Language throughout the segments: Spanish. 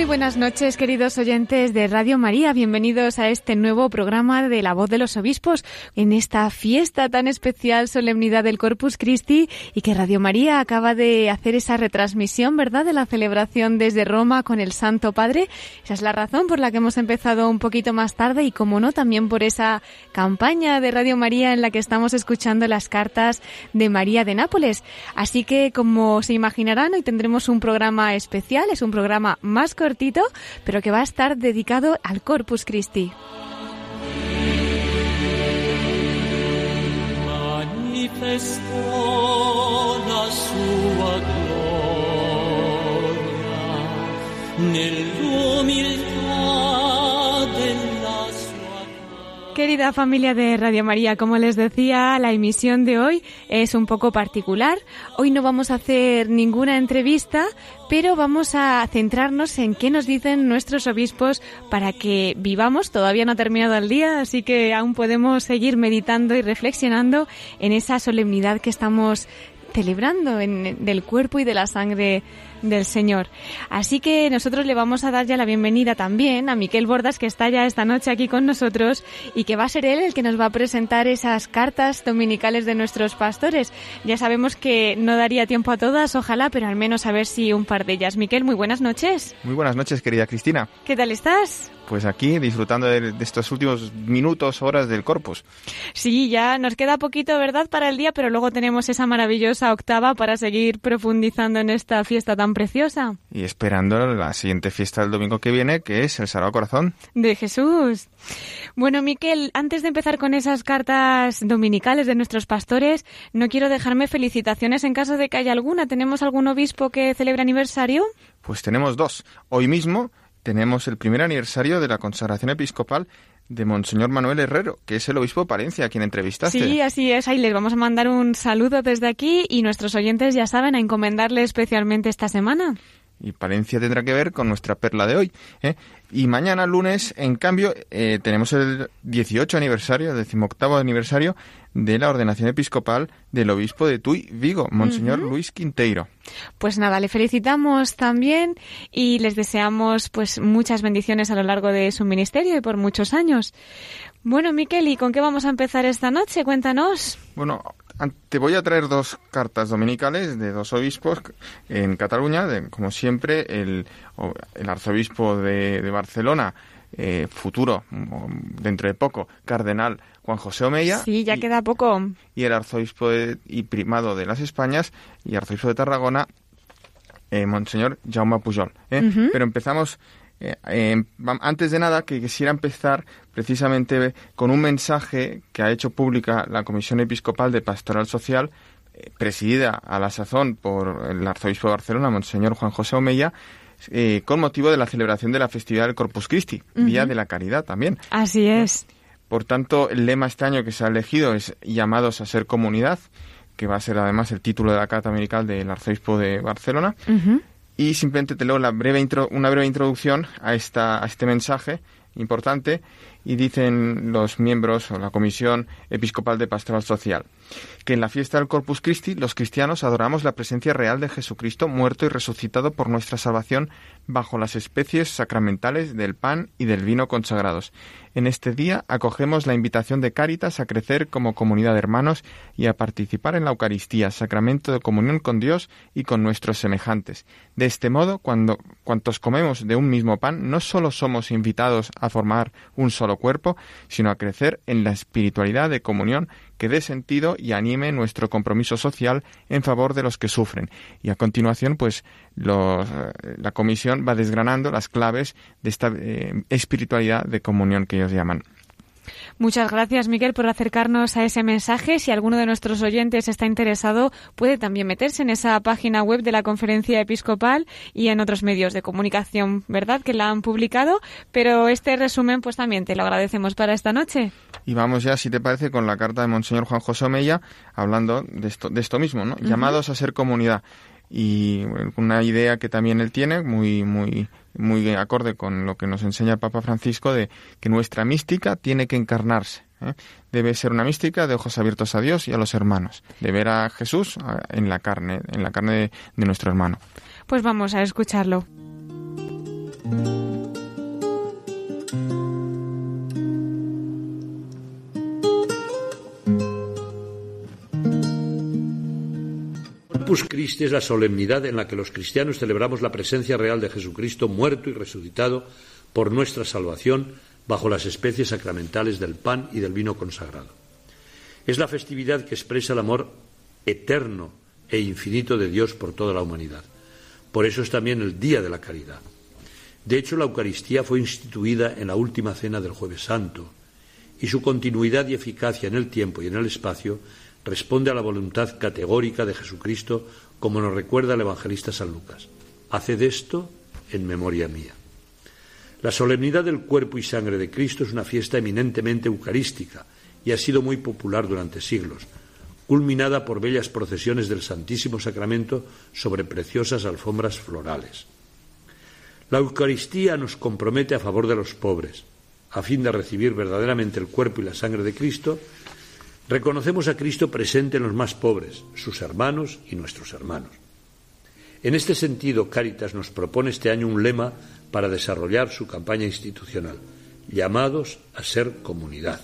Muy buenas noches, queridos oyentes de Radio María. Bienvenidos a este nuevo programa de La Voz de los Obispos en esta fiesta tan especial, solemnidad del Corpus Christi, y que Radio María acaba de hacer esa retransmisión, ¿verdad?, de la celebración desde Roma con el Santo Padre. Esa es la razón por la que hemos empezado un poquito más tarde y, como no, también por esa campaña de Radio María en la que estamos escuchando las cartas de María de Nápoles. Así que, como se imaginarán, hoy tendremos un programa especial, es un programa más cortito, pero que va a estar dedicado al Corpus Christi. Querida familia de Radio María, como les decía, la emisión de hoy es un poco particular. Hoy no vamos a hacer ninguna entrevista, pero vamos a centrarnos en qué nos dicen nuestros obispos para que vivamos. Todavía no ha terminado el día, así que aún podemos seguir meditando y reflexionando en esa solemnidad que estamos celebrando en, del cuerpo y de la sangre del Señor. Así que nosotros le vamos a dar ya la bienvenida también a Miquel Bordas, que está ya esta noche aquí con nosotros y que va a ser él el que nos va a presentar esas cartas dominicales de nuestros pastores. Ya sabemos que no daría tiempo a todas, ojalá, pero al menos a ver si un par de ellas. Miquel, muy buenas noches. Muy buenas noches, querida Cristina. ¿Qué tal estás? Pues aquí disfrutando de, de, estos últimos minutos, horas del corpus. Sí, ya nos queda poquito, ¿verdad?, para el día, pero luego tenemos esa maravillosa octava para seguir profundizando en esta fiesta tan preciosa. Y esperando la siguiente fiesta del domingo que viene, que es el Sagrado Corazón. De Jesús. Bueno, Miquel, antes de empezar con esas cartas dominicales de nuestros pastores, no quiero dejarme felicitaciones en caso de que haya alguna. ¿Tenemos algún obispo que celebre aniversario? Pues tenemos dos. Hoy mismo tenemos el primer aniversario de la consagración episcopal de Monseñor Manuel Herrero, que es el obispo de Palencia, a quien entrevistaste. Sí, así es. Ahí les vamos a mandar un saludo desde aquí y nuestros oyentes ya saben a encomendarle especialmente esta semana. Y Palencia tendrá que ver con nuestra perla de hoy. ¿eh? Y mañana, lunes, en cambio, eh, tenemos el 18 aniversario, el 18 aniversario de la ordenación episcopal del obispo de Tuy, Vigo, Monseñor uh -huh. Luis Quinteiro. Pues nada, le felicitamos también y les deseamos pues muchas bendiciones a lo largo de su ministerio y por muchos años. Bueno, Miquel, ¿y con qué vamos a empezar esta noche? Cuéntanos. Bueno, te voy a traer dos cartas dominicales de dos obispos en Cataluña, de, como siempre, el, el arzobispo de, de Barcelona, eh, futuro, dentro de poco, cardenal Juan José Omeya. Sí, ya y, queda poco. Y el arzobispo de, y primado de las Españas y arzobispo de Tarragona, eh, Monseñor Jaume Pujol. ¿eh? Uh -huh. Pero empezamos eh, eh, antes de nada, que quisiera empezar precisamente con un mensaje que ha hecho pública la Comisión Episcopal de Pastoral Social, eh, presidida a la sazón por el arzobispo de Barcelona, Monseñor Juan José Omeya, eh, con motivo de la celebración de la festividad del Corpus Christi, uh -huh. Día de la Caridad también. Así es. Por tanto, el lema este año que se ha elegido es llamados a ser comunidad, que va a ser además el título de la carta dominical del arzobispo de Barcelona. Uh -huh y simplemente te leo una breve introducción a, a este mensaje importante y dicen los miembros o la Comisión Episcopal de Pastoral Social que en la fiesta del Corpus Christi los cristianos adoramos la presencia real de Jesucristo muerto y resucitado por nuestra salvación bajo las especies sacramentales del pan y del vino consagrados. En este día acogemos la invitación de Cáritas a crecer como comunidad de hermanos y a participar en la Eucaristía, sacramento de comunión con Dios y con nuestros semejantes. De este modo, cuando cuantos comemos de un mismo pan, no solo somos invitados a formar un solo cuerpo, sino a crecer en la espiritualidad de comunión que dé sentido y anime nuestro compromiso social en favor de los que sufren. Y a continuación, pues los, la comisión va desgranando las claves de esta eh, espiritualidad de comunión que ellos llaman. Muchas gracias, Miguel, por acercarnos a ese mensaje. Si alguno de nuestros oyentes está interesado, puede también meterse en esa página web de la Conferencia Episcopal y en otros medios de comunicación, ¿verdad?, que la han publicado. Pero este resumen, pues también te lo agradecemos para esta noche. Y vamos ya, si te parece, con la carta de Monseñor Juan José Omeya, hablando de esto, de esto mismo, ¿no? Llamados a ser comunidad y una idea que también él tiene muy muy muy acorde con lo que nos enseña el Papa Francisco de que nuestra mística tiene que encarnarse ¿eh? debe ser una mística de ojos abiertos a Dios y a los hermanos de ver a Jesús en la carne en la carne de nuestro hermano pues vamos a escucharlo Corpus Christi es la solemnidad en la que los cristianos celebramos la presencia real de Jesucristo muerto y resucitado por nuestra salvación bajo las especies sacramentales del pan y del vino consagrado. Es la festividad que expresa el amor eterno e infinito de Dios por toda la humanidad. Por eso es también el Día de la Caridad. De hecho, la Eucaristía fue instituida en la última cena del Jueves Santo, y su continuidad y eficacia en el tiempo y en el espacio responde a la voluntad categórica de Jesucristo, como nos recuerda el evangelista San Lucas. Haced esto en memoria mía. La solemnidad del cuerpo y sangre de Cristo es una fiesta eminentemente eucarística y ha sido muy popular durante siglos, culminada por bellas procesiones del Santísimo Sacramento sobre preciosas alfombras florales. La Eucaristía nos compromete a favor de los pobres, a fin de recibir verdaderamente el cuerpo y la sangre de Cristo Reconocemos a Cristo presente en los más pobres, sus hermanos y nuestros hermanos. En este sentido, Cáritas nos propone este año un lema para desarrollar su campaña institucional, llamados a ser comunidad.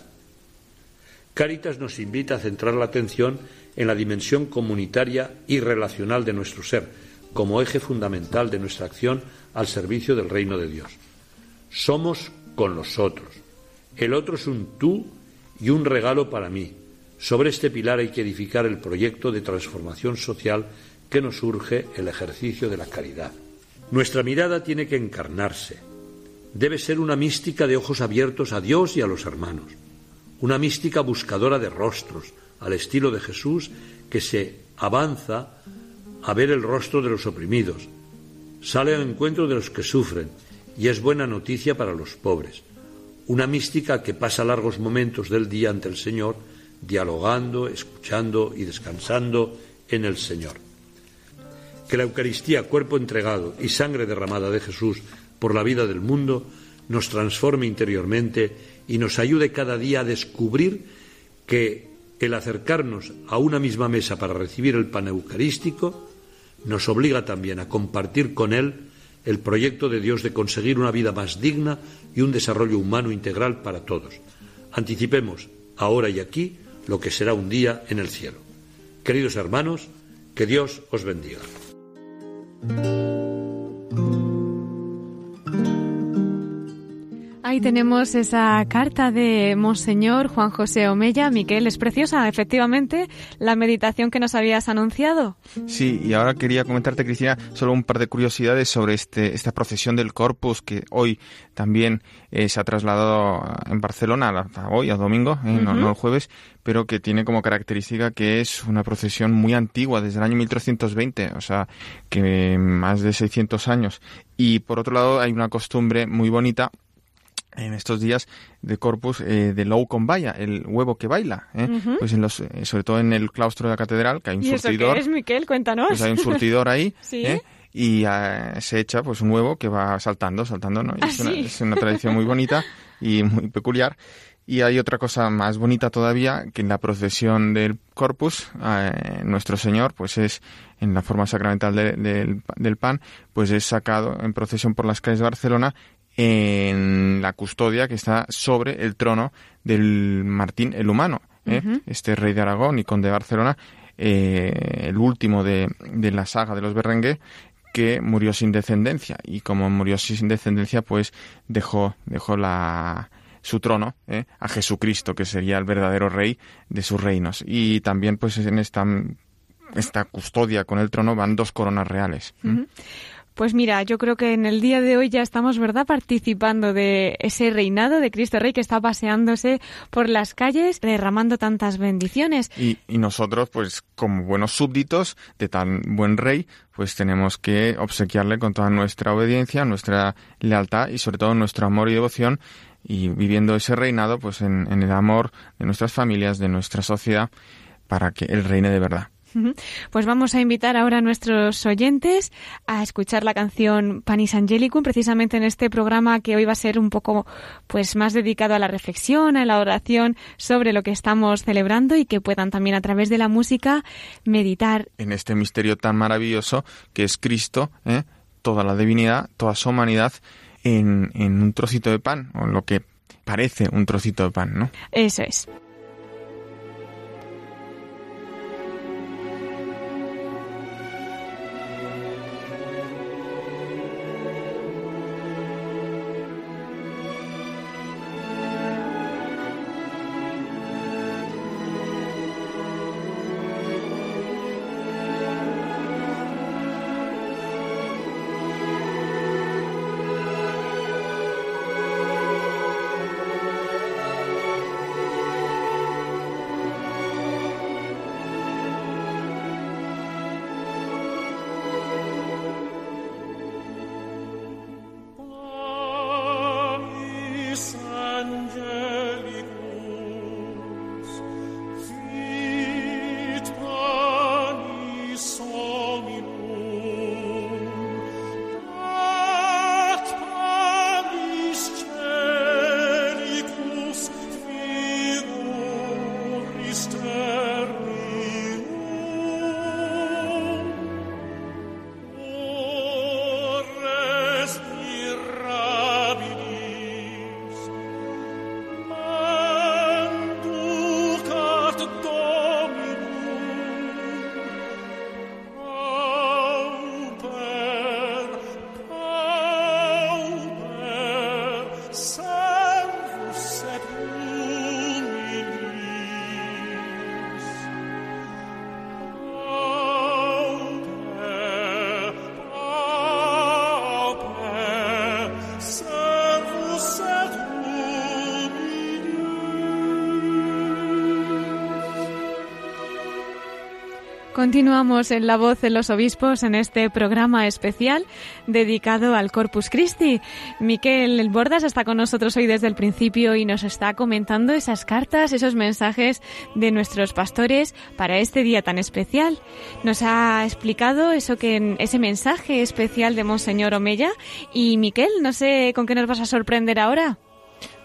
Cáritas nos invita a centrar la atención en la dimensión comunitaria y relacional de nuestro ser, como eje fundamental de nuestra acción al servicio del reino de Dios. Somos con los otros. El otro es un tú y un regalo para mí, sobre este pilar hay que edificar el proyecto de transformación social que nos urge el ejercicio de la caridad. Nuestra mirada tiene que encarnarse. Debe ser una mística de ojos abiertos a Dios y a los hermanos. Una mística buscadora de rostros, al estilo de Jesús, que se avanza a ver el rostro de los oprimidos, sale al encuentro de los que sufren y es buena noticia para los pobres. Una mística que pasa largos momentos del día ante el Señor dialogando, escuchando y descansando en el Señor. Que la Eucaristía, cuerpo entregado y sangre derramada de Jesús por la vida del mundo, nos transforme interiormente y nos ayude cada día a descubrir que el acercarnos a una misma mesa para recibir el pan eucarístico nos obliga también a compartir con Él el proyecto de Dios de conseguir una vida más digna y un desarrollo humano integral para todos. Anticipemos, ahora y aquí, lo que será un día en el cielo. Queridos hermanos, que Dios os bendiga. Ahí tenemos esa carta de Monseñor Juan José Omeya. Miquel, es preciosa, efectivamente, la meditación que nos habías anunciado. Sí, y ahora quería comentarte, Cristina, solo un par de curiosidades sobre este, esta procesión del Corpus que hoy también eh, se ha trasladado en Barcelona, hoy, a domingo, eh, no, el jueves, pero que tiene como característica que es una procesión muy antigua, desde el año 1320, o sea, que más de 600 años. Y por otro lado, hay una costumbre muy bonita en estos días de Corpus eh, de Low con Vaya, el huevo que baila, ¿eh? pues en los, eh, sobre todo en el claustro de la catedral, que hay un ¿Y surtidor. Eso qué es, Miquel? Cuéntanos. Pues hay un surtidor ahí. ¿Sí? Y uh, se echa pues un huevo que va saltando, saltando, ¿no? ¿Ah, es, una, sí? es una tradición muy bonita y muy peculiar. Y hay otra cosa más bonita todavía, que en la procesión del Corpus, eh, nuestro Señor, pues es, en la forma sacramental de, de, del pan, pues es sacado en procesión por las calles de Barcelona en la custodia que está sobre el trono del Martín el Humano, ¿eh? uh -huh. este rey de Aragón y conde de Barcelona, eh, el último de, de, la saga de los Berenguer, que murió sin descendencia. Y como murió sin descendencia, pues dejó, dejó la, su trono ¿eh? a Jesucristo, que sería el verdadero rey de sus reinos. Y también, pues en esta, esta custodia con el trono van dos coronas reales. Uh -huh. Pues mira, yo creo que en el día de hoy ya estamos, ¿verdad?, participando de ese reinado de Cristo Rey que está paseándose por las calles, derramando tantas bendiciones. Y, y nosotros, pues como buenos súbditos de tan buen rey, pues tenemos que obsequiarle con toda nuestra obediencia, nuestra lealtad y sobre todo nuestro amor y devoción y viviendo ese reinado pues en, en el amor de nuestras familias, de nuestra sociedad, para que él reine de verdad. Pues vamos a invitar ahora a nuestros oyentes a escuchar la canción Panis Angelicum, precisamente en este programa que hoy va a ser un poco pues más dedicado a la reflexión, a la oración sobre lo que estamos celebrando y que puedan también a través de la música meditar en este misterio tan maravilloso que es Cristo, ¿eh? toda la divinidad, toda su humanidad en, en un trocito de pan, o lo que parece un trocito de pan, ¿no? Eso es. Continuamos en La Voz de los Obispos en este programa especial dedicado al Corpus Christi. Miquel Bordas está con nosotros hoy desde el principio y nos está comentando esas cartas, esos mensajes de nuestros pastores para este día tan especial. Nos ha explicado eso que ese mensaje especial de Monseñor Omeya y Miquel, no sé con qué nos vas a sorprender ahora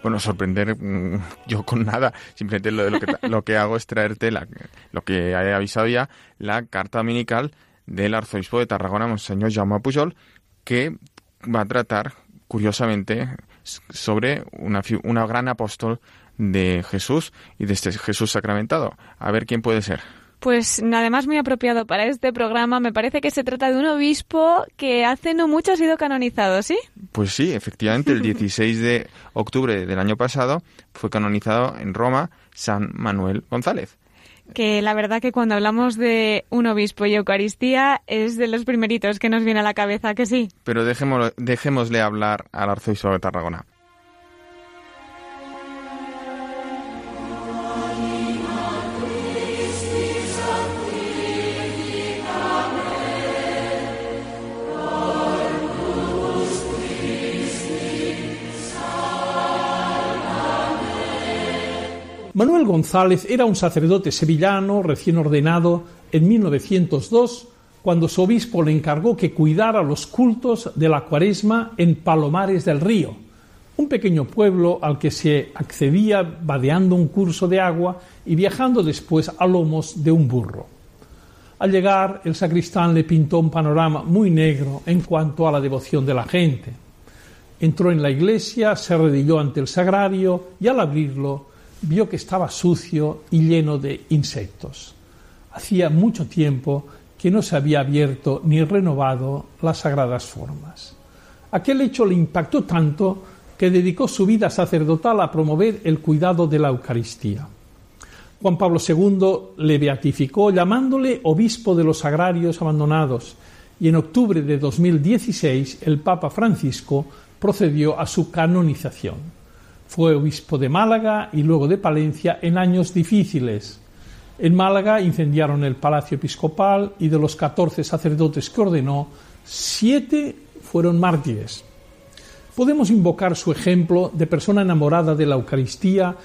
bueno, sorprender mm, yo con nada. Simplemente lo, lo, que, lo que hago es traerte la, lo que he avisado ya, la carta dominical del arzobispo de Tarragona, Monseñor Jaume Pujol, que va a tratar, curiosamente, sobre una, una gran apóstol de Jesús y de este Jesús sacramentado. A ver quién puede ser. Pues además muy apropiado para este programa. Me parece que se trata de un obispo que hace no mucho ha sido canonizado, ¿sí? Pues sí, efectivamente, el 16 de octubre del año pasado fue canonizado en Roma San Manuel González. Que la verdad que cuando hablamos de un obispo y Eucaristía es de los primeritos que nos viene a la cabeza, que sí. Pero dejémosle, dejémosle hablar al arzobispo de Tarragona. Manuel González era un sacerdote sevillano recién ordenado en 1902 cuando su obispo le encargó que cuidara los cultos de la cuaresma en Palomares del Río, un pequeño pueblo al que se accedía vadeando un curso de agua y viajando después a lomos de un burro. Al llegar, el sacristán le pintó un panorama muy negro en cuanto a la devoción de la gente. Entró en la iglesia, se arrodilló ante el sagrario y al abrirlo vio que estaba sucio y lleno de insectos. Hacía mucho tiempo que no se había abierto ni renovado las sagradas formas. Aquel hecho le impactó tanto que dedicó su vida sacerdotal a promover el cuidado de la Eucaristía. Juan Pablo II le beatificó llamándole obispo de los agrarios abandonados y en octubre de 2016 el Papa Francisco procedió a su canonización. Fue obispo de Málaga y luego de Palencia en años difíciles. En Málaga incendiaron el palacio episcopal y de los 14 sacerdotes que ordenó, siete fueron mártires. Podemos invocar su ejemplo de persona enamorada de la Eucaristía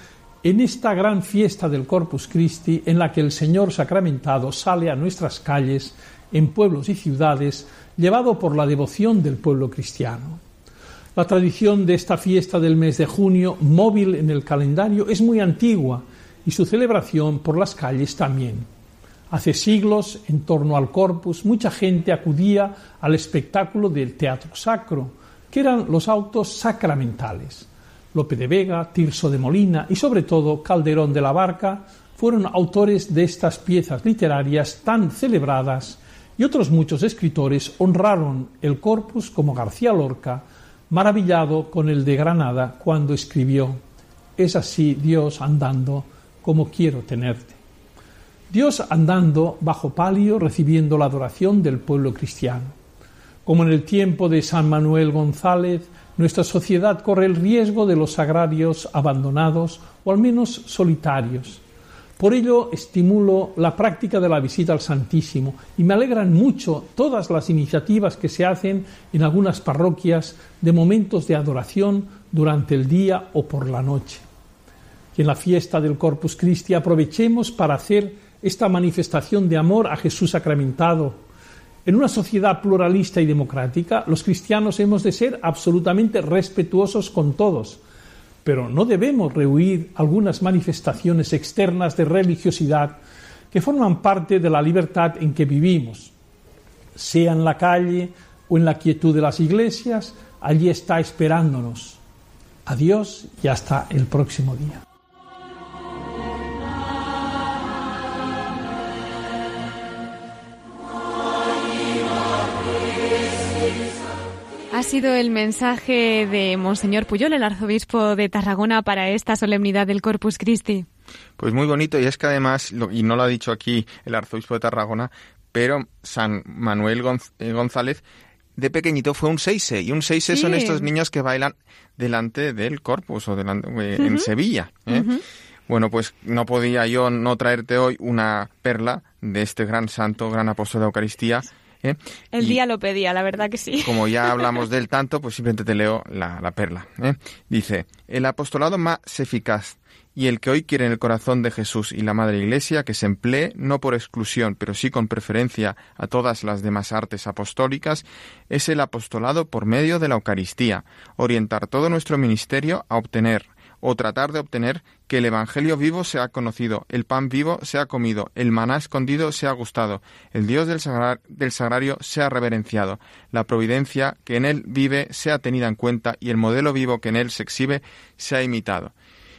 en esta gran fiesta del Corpus Christi en la que el Señor sacramentado sale a nuestras calles, en pueblos y ciudades, llevado por la devoción del pueblo cristiano. La tradición de esta fiesta del mes de junio, móvil en el calendario, es muy antigua y su celebración por las calles también. Hace siglos, en torno al corpus, mucha gente acudía al espectáculo del teatro sacro, que eran los autos sacramentales. Lope de Vega, Tirso de Molina y sobre todo Calderón de la Barca fueron autores de estas piezas literarias tan celebradas y otros muchos escritores honraron el corpus como García Lorca, maravillado con el de Granada cuando escribió Es así Dios andando como quiero tenerte. Dios andando bajo palio recibiendo la adoración del pueblo cristiano. Como en el tiempo de San Manuel González, nuestra sociedad corre el riesgo de los agrarios abandonados o al menos solitarios. Por ello estimulo la práctica de la visita al Santísimo y me alegran mucho todas las iniciativas que se hacen en algunas parroquias de momentos de adoración durante el día o por la noche que en la fiesta del Corpus Christi aprovechemos para hacer esta manifestación de amor a Jesús sacramentado. En una sociedad pluralista y democrática, los cristianos hemos de ser absolutamente respetuosos con todos, pero no debemos rehuir algunas manifestaciones externas de religiosidad que forman parte de la libertad en que vivimos. Sea en la calle o en la quietud de las iglesias, allí está esperándonos. Adiós y hasta el próximo día. Ha sido el mensaje de Monseñor Puyol, el arzobispo de Tarragona, para esta solemnidad del Corpus Christi. Pues muy bonito, y es que además, y no lo ha dicho aquí el arzobispo de Tarragona, pero San Manuel eh, González de pequeñito fue un seise, y un seise son estos niños que bailan delante del Corpus o delante, eh, en Sevilla. ¿eh? Bueno, pues no podía yo no traerte hoy una perla de este gran santo, gran apóstol de Eucaristía, ¿eh? El día lo pedía, la verdad que sí. Como ya hablamos del tanto, pues simplemente te leo la, perla. ¿eh? Dice, el apostolado más eficaz y el que hoy quiere en el corazón de Jesús y la Madre Iglesia que se emplee no por exclusión, pero sí con preferencia a todas las demás artes apostólicas, es el apostolado por medio de la Eucaristía, orientar todo nuestro ministerio a obtener o tratar de obtener que el Evangelio vivo sea conocido, el pan vivo sea comido, el maná escondido sea gustado, el Dios del, del sagrario sea reverenciado, la providencia que en él vive sea tenida en cuenta y el modelo vivo que en él se exhibe sea imitado.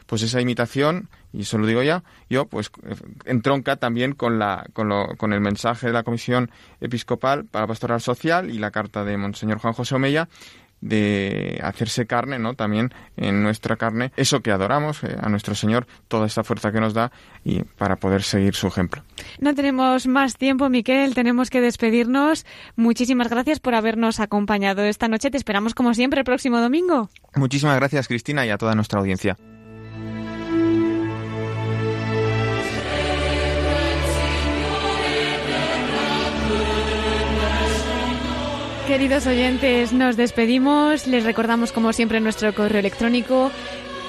Pues esa imitación, y eso lo digo ya, yo, pues entronca también con, la, con, lo, con el mensaje de la Comisión Episcopal para Pastoral Social y la carta de Monseñor Juan José Omeya, de hacerse carne, ¿no? También en nuestra carne, eso que adoramos, eh, a nuestro Señor, toda esta fuerza que nos da y para poder seguir su ejemplo. No tenemos más tiempo, Miquel, tenemos que despedirnos. Muchísimas gracias por habernos acompañado esta noche. Te esperamos como siempre el próximo domingo. Muchísimas gracias, Cristina, y a toda nuestra audiencia. Queridos oyentes, nos despedimos. Les recordamos, como siempre, nuestro correo electrónico,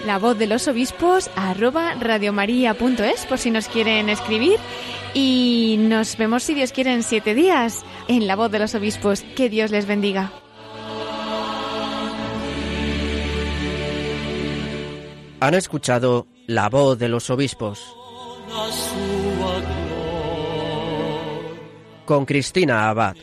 la voz de los obispos, arroba radiomaria.es, por si nos quieren escribir. Y nos vemos, si Dios quiere, en siete días en la voz de los obispos. Que Dios les bendiga. Han escuchado la voz de los obispos. Con Cristina Abad.